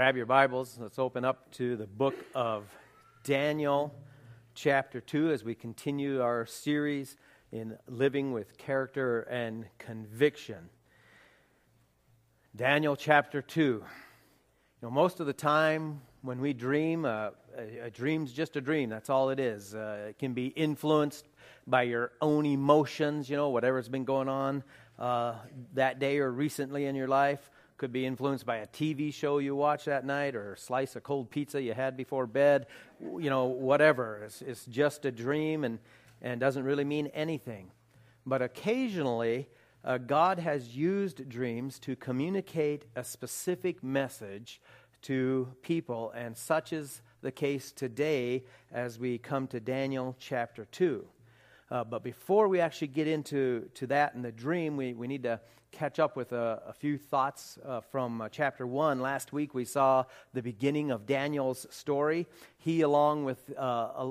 Grab your Bibles. Let's open up to the book of Daniel, chapter 2, as we continue our series in living with character and conviction. Daniel, chapter 2. You know, most of the time when we dream, uh, a, a, dream's just a dream. That's all it is. Uh, it can be influenced by your own emotions, you know, whatever's been going on uh, that day or recently in your life could be influenced by a TV show you watch that night or a slice of cold pizza you had before bed, you know, whatever. It's, it's just a dream and, and doesn't really mean anything. But occasionally, uh, God has used dreams to communicate a specific message to people, and such is the case today as we come to Daniel chapter 2. Uh, but before we actually get into to that and the dream, we, we need to catch up with a, a few thoughts uh, from uh, chapter 1. Last week we saw the beginning of Daniel's story. He, along with uh,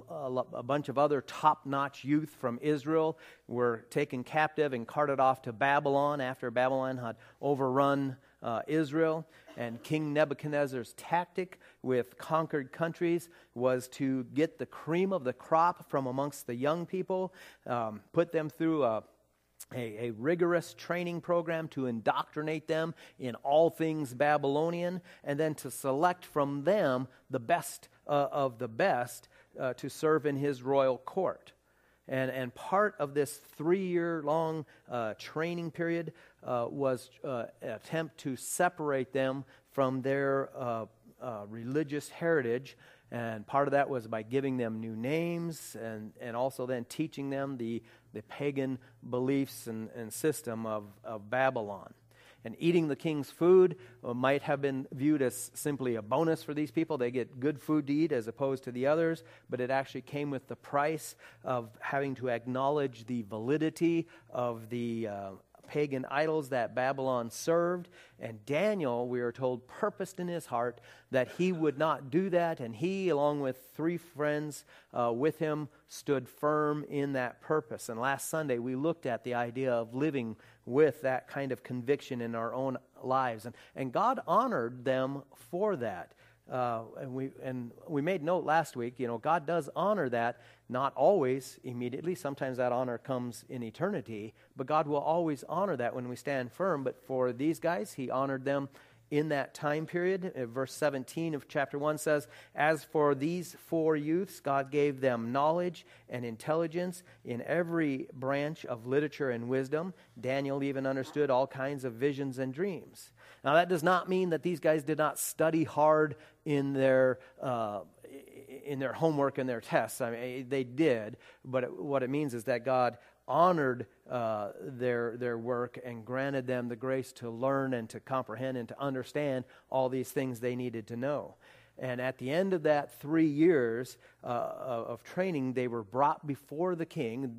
a, a, bunch of other top notch youth from Israel, were taken captive and carted off to Babylon after Babylon had overrun uh, Israel. And King Nebuchadnezzar's tactic with conquered countries was to get the cream of the crop from amongst the young people, um, put them through a a, a, rigorous training program to indoctrinate them in all things Babylonian, and then to select from them the best uh, of the best uh, to serve in his royal court. And, and part of this three year long uh, training period uh, was uh, an attempt to separate them from their uh, uh, religious heritage. And part of that was by giving them new names and, and also then teaching them the, the pagan beliefs and, and system of, of Babylon. And eating the king's food uh, might have been viewed as simply a bonus for these people. They get good food to eat as opposed to the others, but it actually came with the price of having to acknowledge the validity of the, uh, pagan idols that Babylon served. And Daniel, we are told, purposed in his heart that he would not do that. And he, along with three friends uh, with him, stood firm in that purpose. And last Sunday, we looked at the idea of living with that kind of conviction in our own lives. And, and God honored them for that. Uh, and we and we made note last week. You know, God does honor that, not always immediately. Sometimes that honor comes in eternity, but God will always honor that when we stand firm. But for these guys, He honored them in that time period. Uh, verse 17 of chapter 1 says, As for these four youths, God gave them knowledge and intelligence in every branch of literature and wisdom. Daniel even understood all kinds of visions and dreams. Now, that does not mean that these guys did not study hard in their uh, in their homework and their tests. I mean, they did, but it, what it means is that God honored uh, their their work and granted them the grace to learn and to comprehend and to understand all these things they needed to know. And at the end of that three years uh, of training, they were brought before the king,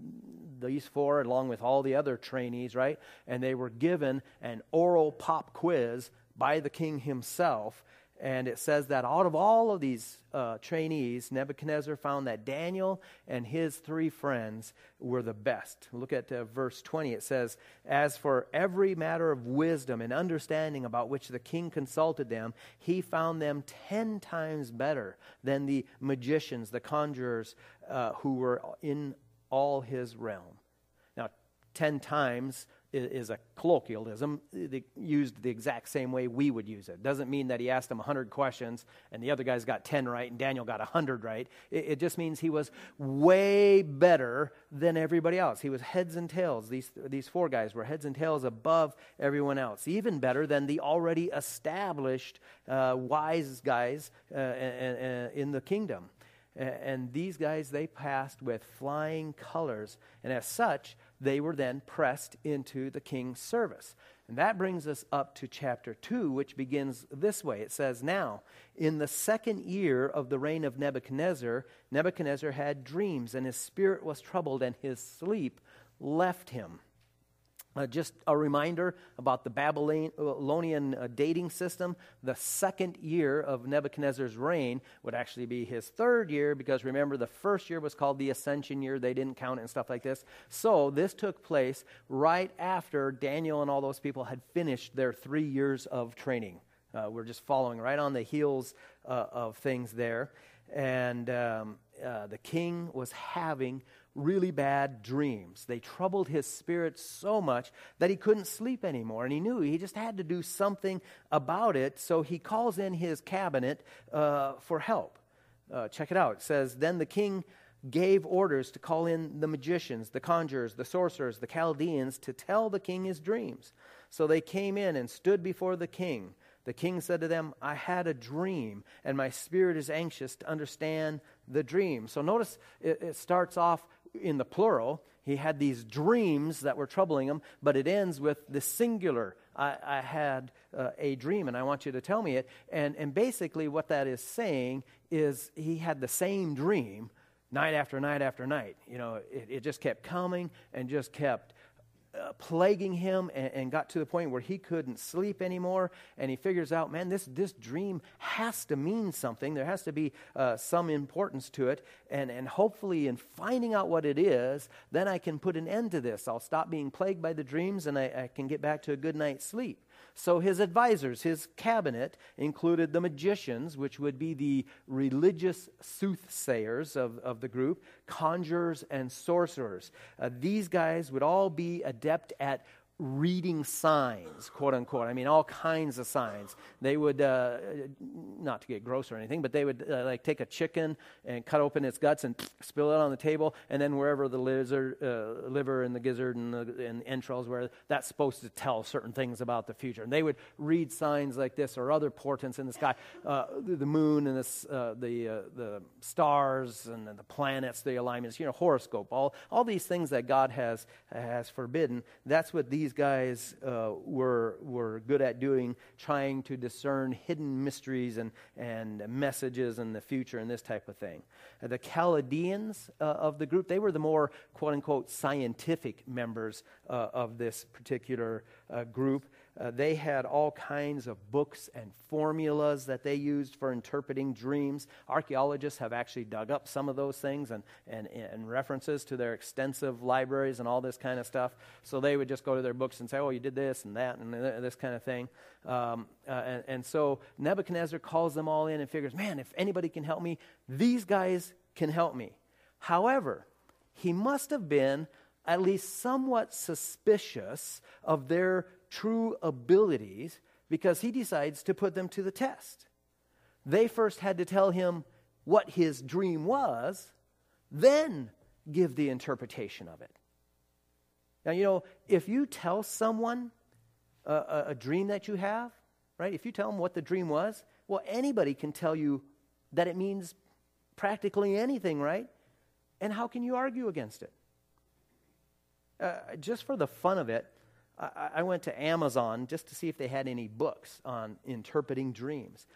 these four, along with all the other trainees, right? And they were given an oral pop quiz by the king himself and it says that out of all of these uh, trainees, Nebuchadnezzar found that Daniel and his three friends were the best. Look at uh, verse 20. It says, As for every matter of wisdom and understanding about which the king consulted them, he found them ten times better than the magicians, the conjurers uh, who were in all his realm. Now, ten times is a colloquialism used the exact same way we would use it. Doesn't mean that he asked him 100 questions and the other guys got 10 right and Daniel got 100 right. It, it, just means he was way better than everybody else. He was heads and tails. These, these four guys were heads and tails above everyone else, even better than the already established uh, wise guys uh, in the kingdom. And these guys, they passed with flying colors. And as such, they were then pressed into the king's service. And that brings us up to chapter 2, which begins this way. It says, Now, in the second year of the reign of Nebuchadnezzar, Nebuchadnezzar had dreams, and his spirit was troubled, and his sleep left him. Uh, just a reminder about the Babylonian uh, dating system. The second year of Nebuchadnezzar's reign would actually be his third year because remember, the first year was called the Ascension year. They didn't count it and stuff like this. So this took place right after Daniel and all those people had finished their three years of training. Uh, we're just following right on the heels uh, of things there. And um, uh, the king was having really bad dreams. They troubled his spirit so much that he couldn't sleep anymore. And he knew he just had to do something about it. So he calls in his cabinet uh, for help. Uh, check it out. It says, Then the king gave orders to call in the magicians, the conjurers, the sorcerers, the Chaldeans to tell the king his dreams. So they came in and stood before the king. The king said to them, I had a dream, and my spirit is anxious to understand the dream. So notice it, it starts off in the plural. He had these dreams that were troubling him, but it ends with the singular. I, I had uh, a dream, and I want you to tell me it. And, and basically, what that is saying is he had the same dream night after night after night. You know, it, it just kept coming and just kept uh, plaguing him and, and, got to the point where he couldn't sleep anymore. And he figures out, man, this, this dream has to mean something. There has to be uh, some importance to it. And, and hopefully, in finding out what it is, then I can put an end to this. I'll stop being plagued by the dreams and I, I can get back to a good night's sleep. So his advisors, his cabinet, included the magicians, which would be the religious soothsayers of, of the group, conjurers, and sorcerers. Uh, these guys would all be adept at reading signs, quote unquote. I mean, all kinds of signs. They would, uh, not to get gross or anything, but they would uh, like take a chicken and cut open its guts and spill it on the table, and then wherever the lizard, uh, liver and the gizzard and the and entrails were, that's supposed to tell certain things about the future. And they would read signs like this or other portents in the sky, uh, the moon and the, uh, the, uh, the stars and the planets, the alignments, you know, horoscope, all, all these things that God has, has forbidden. That's what these these guys uh, were, were good at doing, trying to discern hidden mysteries and, and messages in the future and this type of thing. Uh, the Chaldeans uh, of the group, they were the more quote unquote scientific members uh, of this particular uh, group. Uh, they had all kinds of books and formulas that they used for interpreting dreams. Archaeologists have actually dug up some of those things and, and, and references to their extensive libraries and all this kind of stuff. So they would just go to their books and say, oh, you did this and that and this kind of thing. Um, uh, and, and so Nebuchadnezzar calls them all in and figures, man, if anybody can help me, these guys can help me. However, he must have been at least somewhat suspicious of their true abilities because he decides to put them to the test. They first had to tell him what his dream was, then give the interpretation of it. Now, you know, if you tell someone a, a, a, dream that you have, right, if you tell them what the dream was, well, anybody can tell you that it means practically anything, right? And how can you argue against it? Uh, just for the fun of it, I, I went to Amazon just to see if they had any books on interpreting dreams.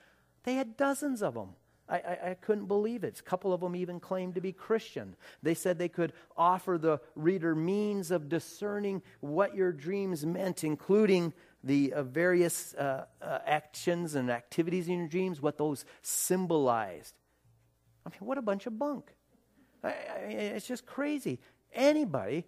They had dozens of them. I, I, I, couldn't believe it. A couple of them even claimed to be Christian. They said they could offer the reader means of discerning what your dreams meant, including the uh, various uh, uh, actions and activities in your dreams, what those symbolized. I mean, what a bunch of bunk. I, it's just crazy. Anybody,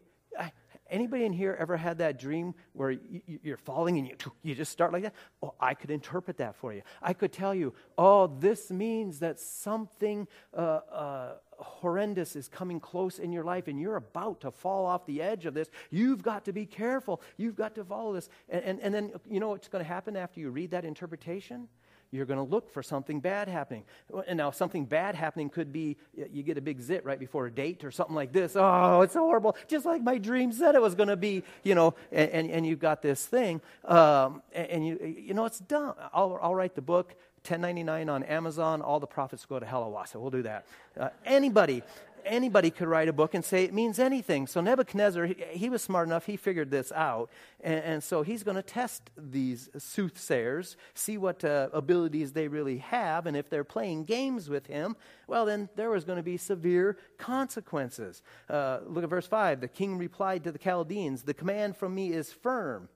Anybody in here ever had that dream where you're falling and you, you just start like that? Oh, I could interpret that for you. I could tell you, oh, this means that something uh, uh, horrendous is coming close in your life and you're about to fall off the edge of this. You've got to be careful. You've got to follow this. And, and, and then, you know what's going to happen after you read that interpretation? You're going to look for something bad happening. And now, something bad happening could be you get a big zit right before a date or something like this. Oh, it's horrible. Just like my dream said it was going to be, you know, and, and, and you've got this thing. Um, and, and, you, you know, it's dumb. I'll, I'll write the book. 1099 on Amazon, all the profits go to Helawasa. We'll do that. Uh, anybody, anybody could write a book and say it means anything. So Nebuchadnezzar, he, he was smart enough, he figured this out. And, and so he's going to test these soothsayers, see what uh, abilities they really have. And if they're playing games with him, well, then there was going to be severe consequences. Uh, look at verse 5. The king replied to the Chaldeans, The command from me is firm.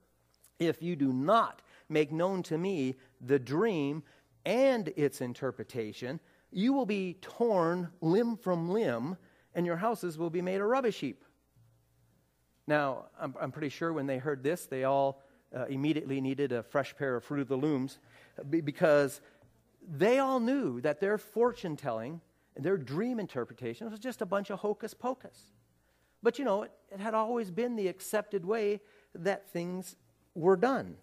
If you do not make known to me the dream and its interpretation, you will be torn limb from limb, and your houses will be made a rubbish heap. Now, I'm, I'm pretty sure when they heard this, they all uh, immediately needed a fresh pair of Fruit of the Looms because they all knew that their fortune telling and their dream interpretation was just a bunch of hocus pocus. But you know, it, it had always been the accepted way that things were done.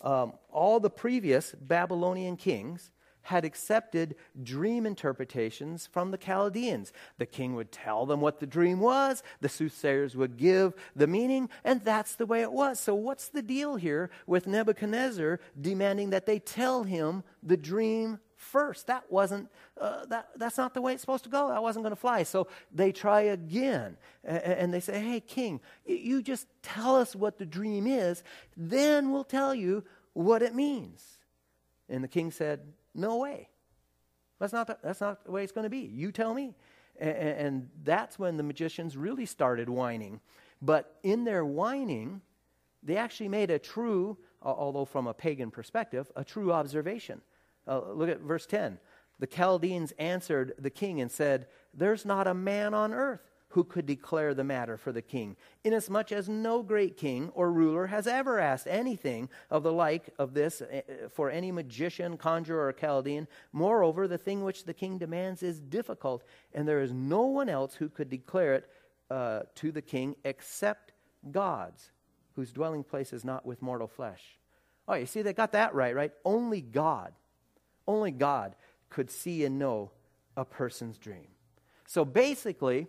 Um, all the previous Babylonian kings had accepted dream interpretations from the Chaldeans. The king would tell them what the dream was, the soothsayers would give the meaning, and that's the way it was. So, what's the deal here with Nebuchadnezzar demanding that they tell him the dream first. That wasn't, uh, that, that's not the way it's supposed to go. That wasn't going to fly. So they try again. And they say, hey, king, you just tell us what the dream is, then we'll tell you what it means. And the king said, no way. That's not the, that's not the way it's going to be. You tell me. And, and that's when the magicians really started whining. But in their whining, they actually made a true, although from a pagan perspective, a true observation. Uh, look at verse 10. The Chaldeans answered the king and said, There's not a man on earth who could declare the matter for the king, inasmuch as no great king or ruler has ever asked anything of the like of this eh, eh, for any magician, conjurer, or Chaldean. Moreover, the thing which the king demands is difficult, and there is no one else who could declare it uh, to the king except God's, whose dwelling place is not with mortal flesh. Oh, you see, they got that right, right? Only God only God could see and know a person's dream. So basically,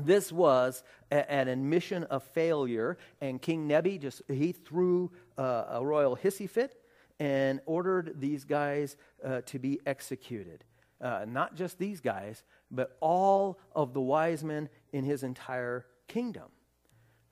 this was a, an admission of failure, and King Nebi just he threw uh, a royal hissy fit and ordered these guys uh, to be executed. Uh, not just these guys, but all of the wise men in his entire kingdom.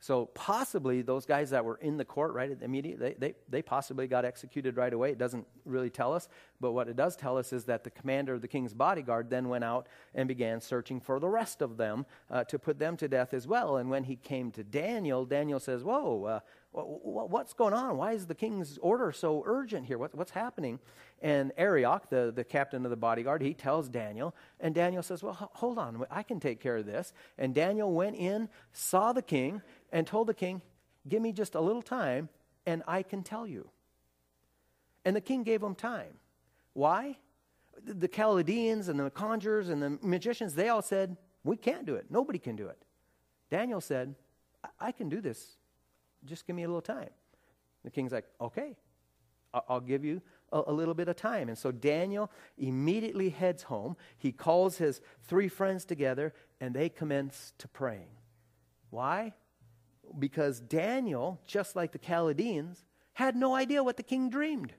So possibly those guys that were in the court right at the they, they, they possibly got executed right away. It doesn't really tell us, but what it does tell us is that the commander of the king's bodyguard then went out and began searching for the rest of them uh, to put them to death as well. And when he came to Daniel, Daniel says, "Whoa, uh, what's going on? Why is the king's order so urgent here? What, what's happening?" And Arioch, the, the captain of the bodyguard, he tells Daniel, and Daniel says, Well, hold on, I can take care of this. And Daniel went in, saw the king, and told the king, Give me just a little time, and I can tell you. And the king gave him time. Why? The Chaldeans and the conjurers and the magicians, they all said, We can't do it. Nobody can do it. Daniel said, I, I can do this. Just give me a little time. The king's like, Okay, I'll, give you a, little bit of time. And so Daniel immediately heads home. He calls his three friends together, and they commence to praying. Why? Because Daniel, just like the Chaldeans, had no idea what the king dreamed,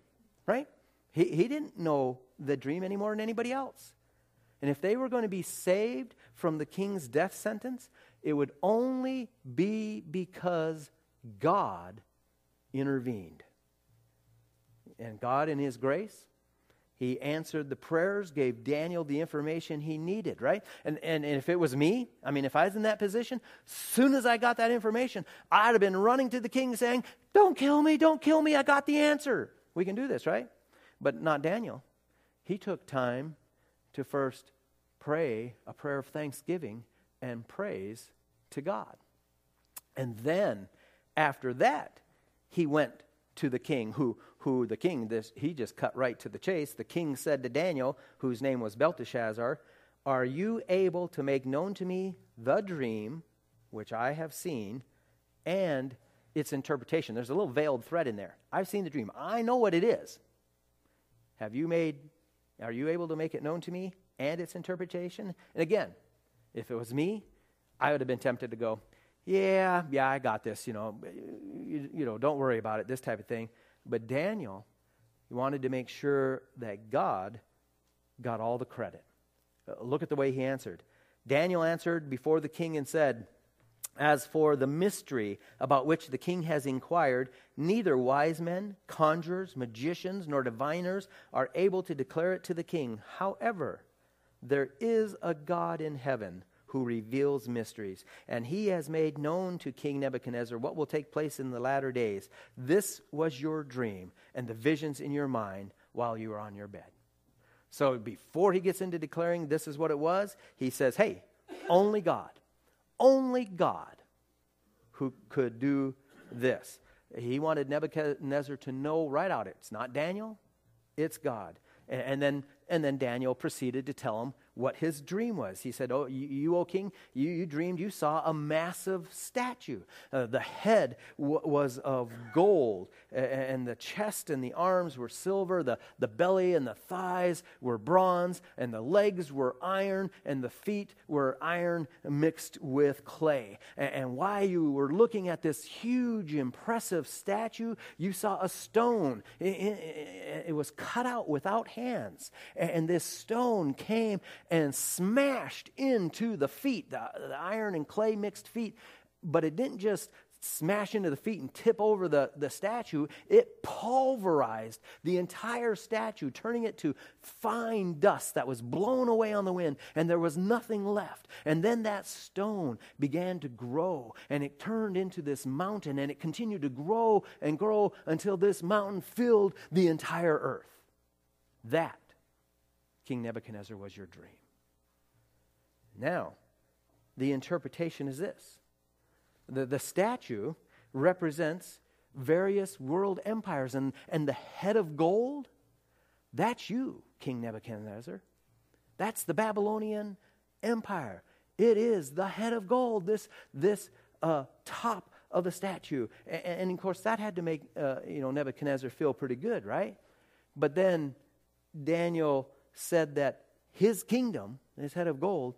right? He, he didn't know the dream any more than anybody else. And if they were going to be saved from the king's death sentence, it would only be because God intervened. And God, in His grace, he answered the prayers, gave Daniel the information he needed, right? And, and, and, if it was me, I mean, if I was in that position, soon as I got that information, I'd have been running to the king saying, Don't kill me, don't kill me, I got the answer. We can do this, right? But not Daniel. He took time to first pray a prayer of thanksgiving and praise to God. And then, after that, he went to the king, who, who the king, this, he just cut right to the chase. The king said to Daniel, whose name was Belteshazzar, Are you able to make known to me the dream which I have seen and its interpretation? There's a little veiled thread in there. I've seen the dream. I know what it is. Have you made, are you able to make it known to me and its interpretation? And again, if it was me, I would have been tempted to go, yeah, yeah, I got this, you know, you, you, know, don't worry about it, this type of thing. But Daniel he wanted to make sure that God got all the credit. Uh, look at the way he answered. Daniel answered before the king and said, As for the mystery about which the king has inquired, neither wise men, conjurers, magicians, nor diviners are able to declare it to the king. However, there is a God in heaven who reveals mysteries. And he has made known to King Nebuchadnezzar what will take place in the latter days. This was your dream and the visions in your mind while you were on your bed. So before he gets into declaring this is what it was, he says, Hey, only God, only God who could do this. he wanted Nebuchadnezzar to know right out it's not Daniel, it's God. And, then and then Daniel proceeded to tell him what his dream was. He said, Oh, you, you O king, you, you, dreamed you saw a massive statue. Uh, the head w- was of gold, and the chest and the arms were silver. The, the belly and the thighs were bronze, and the legs were iron, and the feet were iron mixed with clay. And, and while you were looking at this huge, impressive statue, you saw a stone. It, it, it was cut out without hands and this stone came and smashed into the feet, the, the iron and clay mixed feet. But it didn't just smash into the feet and tip over the, the statue, it pulverized the entire statue, turning it to fine dust that was blown away on the wind, and there was nothing left. And then that stone began to grow, and it turned into this mountain, and it continued to grow and grow until this mountain filled the entire earth. That King Nebuchadnezzar was your dream. Now, the interpretation is this the, the statue represents various world empires, and, and the head of gold, that's you, King Nebuchadnezzar. That's the Babylonian Empire. It is the head of gold, this, this uh, top of the statue. And, and, of course, that had to make uh, you know, Nebuchadnezzar feel pretty good, right? But then Daniel said that his kingdom, his head of gold,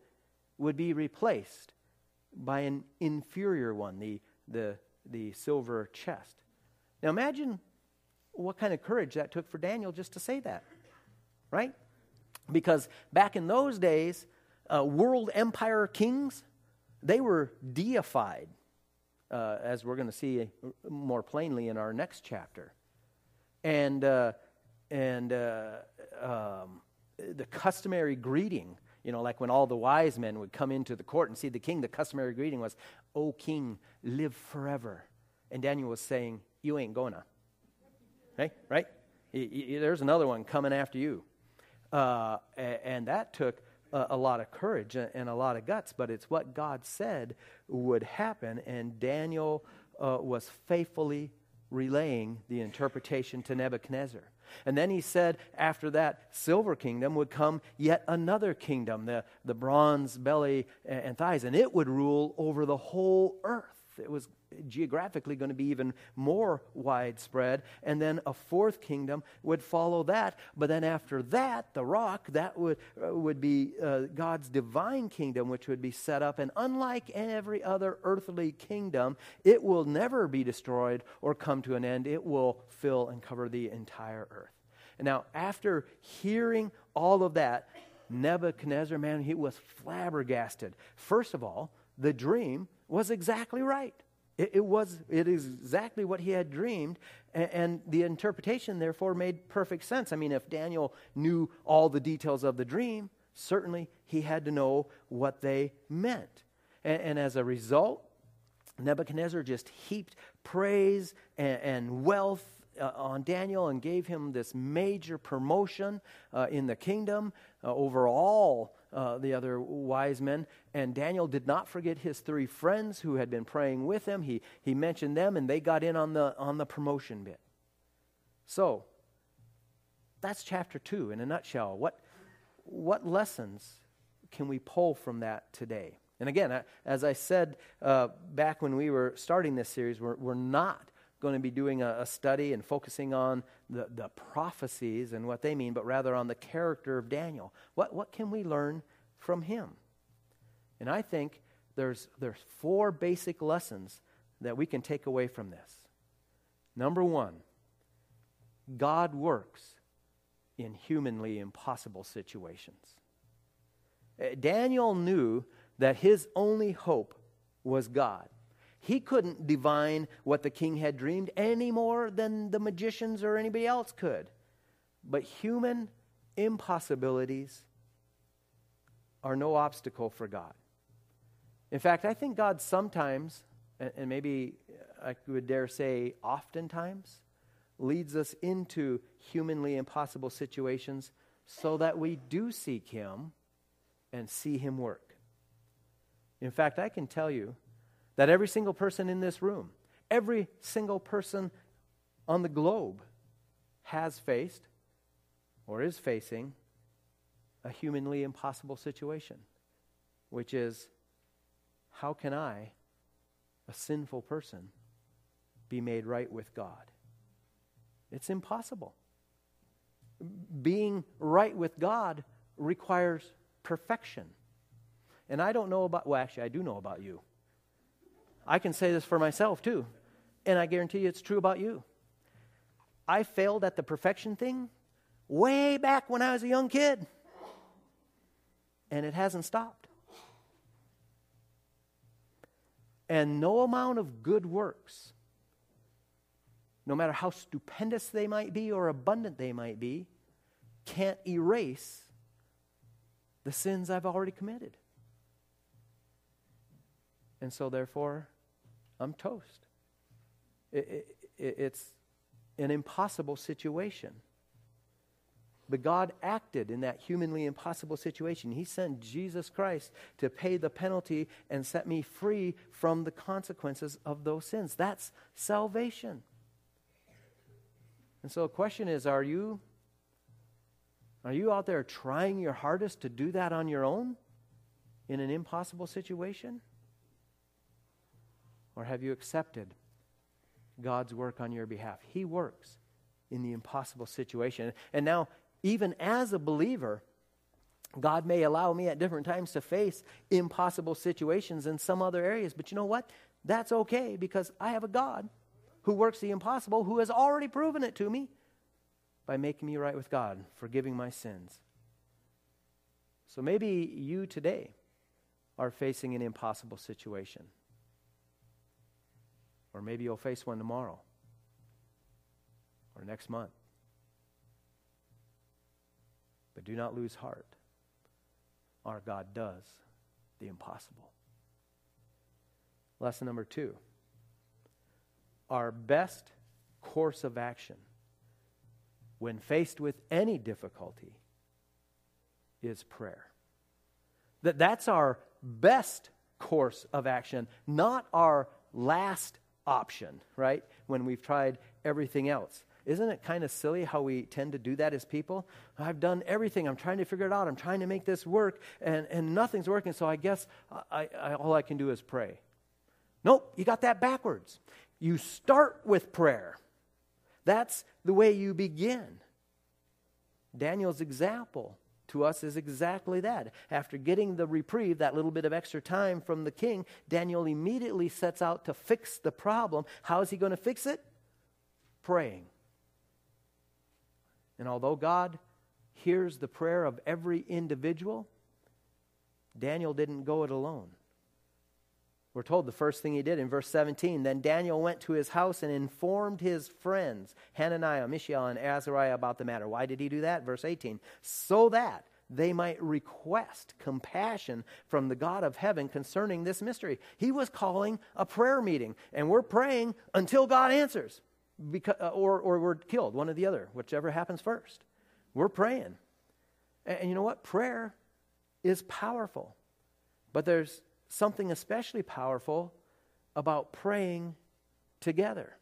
would be replaced by an inferior one, the, the, the silver chest. Now imagine what kind of courage that took for Daniel just to say that, right? Because back in those days, uh, world empire kings, they were deified, uh, as we're going to see more plainly in our next chapter. And, uh, and uh, um, the customary greeting, you know, like when all the wise men would come into the court and see the king, the customary greeting was, O king, live forever. And Daniel was saying, You ain't gonna. Okay, right? There's another one coming after you. Uh, and that took a lot of courage and a lot of guts, but it's what God said would happen. And Daniel uh, was faithfully relaying the interpretation to Nebuchadnezzar. And then he said, after that silver kingdom would come yet another kingdom, the, the bronze belly and thighs, and it would rule over the whole earth. It was geographically going to be even more widespread. And then a fourth kingdom would follow that. But then after that, the rock, that would, uh, would be uh, God's divine kingdom, which would be set up. And unlike every other earthly kingdom, it will never be destroyed or come to an end. It will fill and cover the entire earth. Now, after hearing all of that, Nebuchadnezzar, man, he was flabbergasted. First of all, the dream was exactly right. It, it, was, it is exactly what he had dreamed, and, and the interpretation, therefore, made perfect sense. I mean, if Daniel knew all the details of the dream, certainly he had to know what they meant. And, and as a result, Nebuchadnezzar just heaped praise and, and wealth uh, on Daniel and gave him this major promotion uh, in the kingdom uh, over all uh, the other wise men. And Daniel did not forget his three friends who had been praying with him. He, he mentioned them, and they got in on the, on the promotion bit. So, that's chapter 2 in a nutshell. What, what lessons can we pull from that today? And again, as I said uh, back when we were starting this series, we're, we're not going to be doing a, a, study and focusing on the, the prophecies and what they mean, but rather on the character of Daniel. What, what can we learn from him? And I think there's, there's four basic lessons that we can take away from this. Number one, God works in humanly impossible situations. Uh, Daniel knew that his only hope was God. He couldn't divine what the king had dreamed any more than the magicians or anybody else could. But human impossibilities are no obstacle for God. In fact, I think God sometimes, and maybe I would dare say oftentimes, leads us into humanly impossible situations so that we do seek Him and see Him work. In fact, I can tell you that every single person in this room, Every single person on the globe has faced or is facing a humanly impossible situation, which is how can I, a sinful person, be made right with God? It's impossible. Being right with God requires perfection. And I don't know about, well, actually, I do know about you. I can say this for myself too. And I guarantee you it's true about you. I failed at the perfection thing way back when I was a young kid. And it hasn't stopped. And no amount of good works, no matter how stupendous they might be or abundant they might be, can't erase the sins I've already committed. And so, therefore, I'm toast. It, it, it's an impossible situation. But God acted in that humanly impossible situation. He sent Jesus Christ to pay the penalty and set me free from the consequences of those sins. That's salvation. And so the question is are you are you out there trying your hardest to do that on your own in an impossible situation? Or have you accepted God's work on your behalf? He works in the impossible situation. And now, even as a believer, God may allow me at different times to face impossible situations in some other areas. But you know what? That's okay because I have a God who works the impossible, who has already proven it to me by making me right with God, forgiving my sins. So maybe you today are facing an impossible situation. Or maybe you'll face one tomorrow or next month. But do not lose heart. Our God does the impossible. Lesson number two our best course of action when faced with any difficulty is prayer. That that's our best course of action, not our last option, right? When we've tried everything else. Isn't it kind of silly how we tend to do that as people? I've done everything. I'm trying to figure it out. I'm trying to make this work, and, and nothing's working, so I guess I, I, all I can do is pray. Nope, you got that backwards. You start with prayer. That's the way you begin. Daniel's example to us is exactly that. After getting the reprieve, that little bit of extra time from the king, Daniel immediately sets out to fix the problem. How is he going to fix it? Praying. And although God hears the prayer of every individual, Daniel didn't go it alone. We're told the first thing he did in verse 17 then Daniel went to his house and informed his friends, Hananiah, Mishael, and Azariah, about the matter. Why did he do that? Verse 18 so that they might request compassion from the God of heaven concerning this mystery. He was calling a prayer meeting, and we're praying until God answers, because, uh, or, or we're killed, one or the other, whichever happens first. We're praying. And, and you know what? Prayer is powerful, but there's something especially powerful about praying together.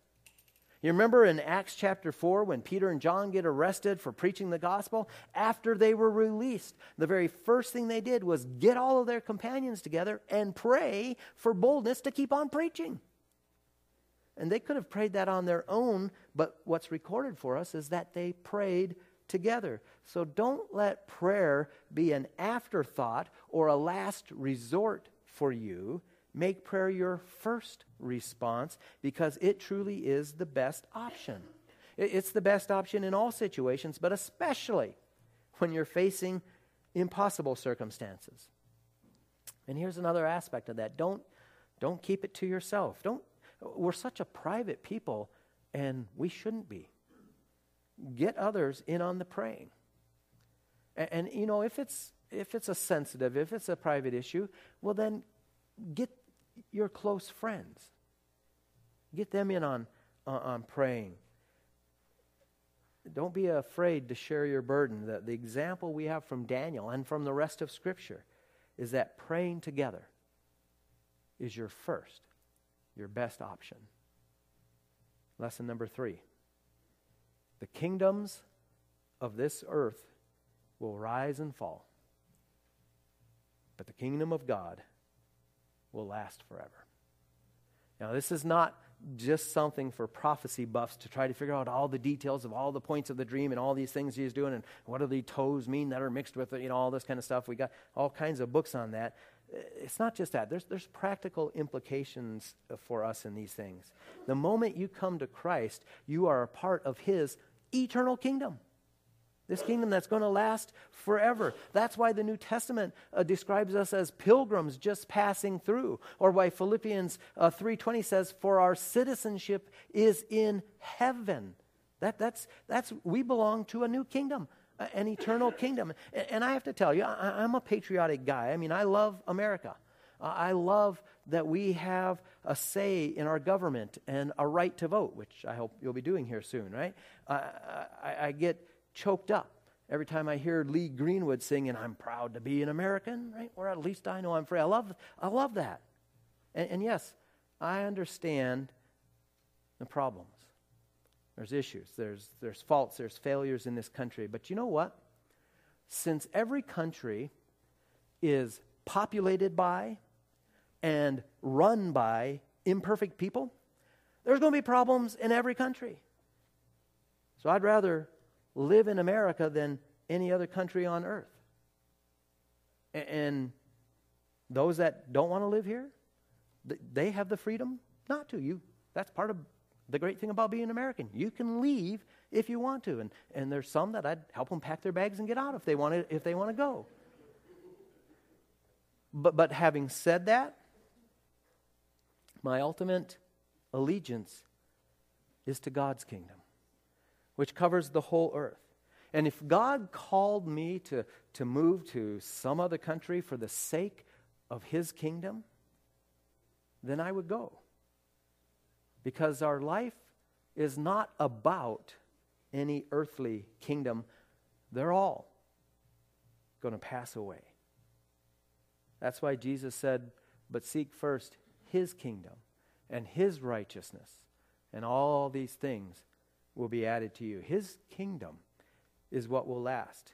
You remember in Acts chapter 4 when Peter and John get arrested for preaching the gospel? After they were released, the very first thing they did was get all of their companions together and pray for boldness to keep on preaching. And they could have prayed that on their own, but what's recorded for us is that they prayed together. So don't let prayer be an afterthought or a last resort for you, make prayer your first response because it truly is the best option. It's the best option in all situations, but especially when you're facing impossible circumstances. And here's another aspect of that. Don't, don't keep it to yourself. Don't, we're such a private people, and we shouldn't be. Get others in on the praying. And, and you know, if it's if it's a sensitive, if it's a private issue, well, then get your close friends. Get them in on, uh, on praying. Don't be afraid to share your burden. The, the example we have from Daniel and from the rest of Scripture is that praying together is your first, your best option. Lesson number three the kingdoms of this earth will rise and fall, but the kingdom of God will last forever. Now, this is not just something for prophecy buffs to try to figure out all the details of all the points of the dream and all these things he's doing and what do the toes mean that are mixed with it, you know, all this kind of stuff. We got all kinds of books on that. It's not just that. There's, there's practical implications for us in these things. The moment you come to Christ, you are a part of his eternal kingdom. This kingdom that's going to last forever. That's why the New Testament uh, describes us as pilgrims just passing through, or why Philippians uh, 3:20 says, "For our citizenship is in heaven." That, that's, that's, we belong to a new kingdom, an eternal kingdom. And, and I have to tell you, I, am a patriotic guy. I mean, I love America. Uh, I love that we have a say in our government and a right to vote, which I hope you'll be doing here soon, right? I, I get choked up every time I hear Lee Greenwood singing, I'm proud to be an American, right? Or at least I know I'm free. I love, I love that. And, and yes, I understand the problems. There's issues, there's, there's faults, there's failures in this country. But you know what? Since every country is populated by and run by imperfect people, there's going to be problems in every country. So I'd rather live in America than any other country on earth. And those that don't want to live here, they have the freedom not to. You, that's part of the great thing about being American. You can leave if you want to. And, and there's some that I'd help them pack their bags and get out if they want to, if they want to go. But, but having said that, my ultimate allegiance is to God's kingdom which covers the whole earth. And if God called me to, to move to some other country for the sake of his kingdom, then I would go. Because our life is not about any earthly kingdom, they're all going to pass away. That's why Jesus said, But seek first his kingdom and his righteousness, and all these things will be added to you. His kingdom is what will last.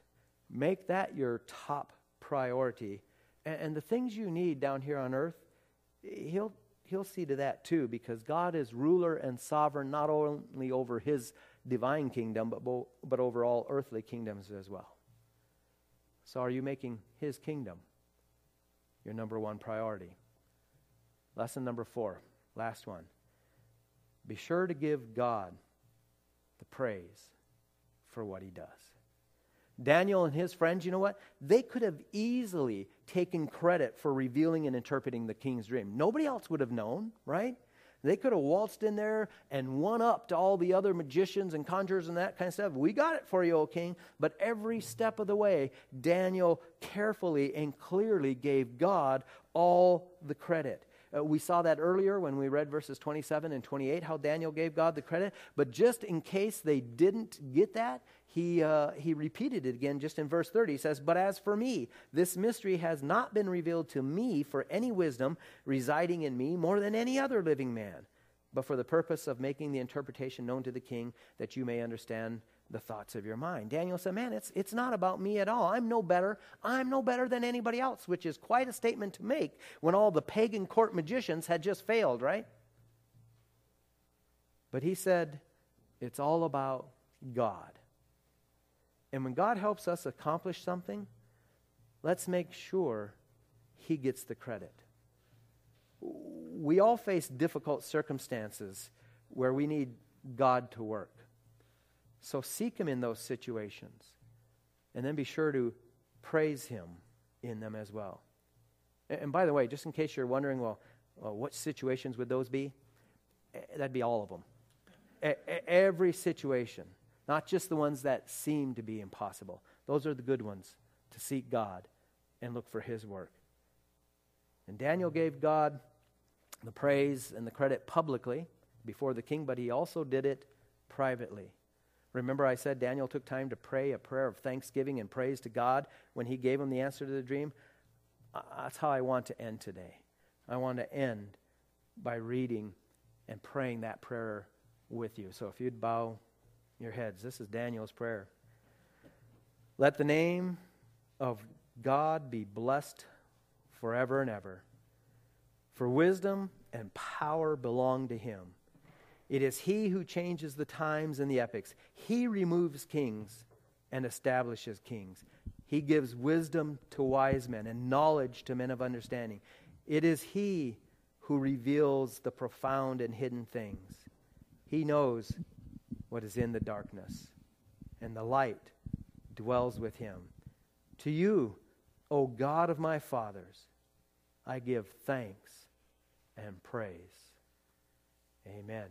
Make that your top priority. And, and, the things you need down here on earth, he'll, he'll see to that too, because God is ruler and sovereign not only over his divine kingdom, but, bo- but over all earthly kingdoms as well. So, are you making his kingdom your number one priority? Lesson number four, last one. Be sure to give God praise for what he does. Daniel and his friends, you know what? They could have easily taken credit for revealing and interpreting the king's dream. Nobody else would have known, right? They could have waltzed in there and won up to all the other magicians and conjurers and that kind of stuff. We got it for you, O king. But every step of the way, Daniel carefully and clearly gave God all the credit. Uh, we saw that earlier when we read verses 27 and 28, how Daniel gave God the credit. But just in case they didn't get that, he, uh, he repeated it again just in verse 30. He says, But as for me, this mystery has not been revealed to me for any wisdom residing in me more than any other living man, but for the purpose of making the interpretation known to the king, that you may understand the thoughts of your mind. Daniel said, Man, it's, it's not about me at all. I'm no better. I'm no better than anybody else, which is quite a statement to make when all the pagan court magicians had just failed, right? But he said, It's all about God. And when God helps us accomplish something, let's make sure he gets the credit. We all face difficult circumstances where we need God to work. So seek Him in those situations. And then be sure to praise Him in them as well. And, by the way, just in case you're wondering, well, well what situations would those be? That'd be all of them. every situation, not just the ones that seem to be impossible. Those are the good ones to seek God and look for His work. And Daniel gave God the praise and the credit publicly before the king, but he also did it privately. Remember, I said Daniel took time to pray a prayer of thanksgiving and praise to God when he gave him the answer to the dream. That's how I want to end today. I want to end by reading and praying that prayer with you. So if you'd bow your heads, this is Daniel's prayer. Let the name of God be blessed forever and ever. For wisdom and power belong to him. It is he who changes the times and the epochs. He removes kings and establishes kings. He gives wisdom to wise men and knowledge to men of understanding. It is he who reveals the profound and hidden things. He knows what is in the darkness, and the light dwells with him. To you, O God of my fathers, I give thanks and praise. Amen.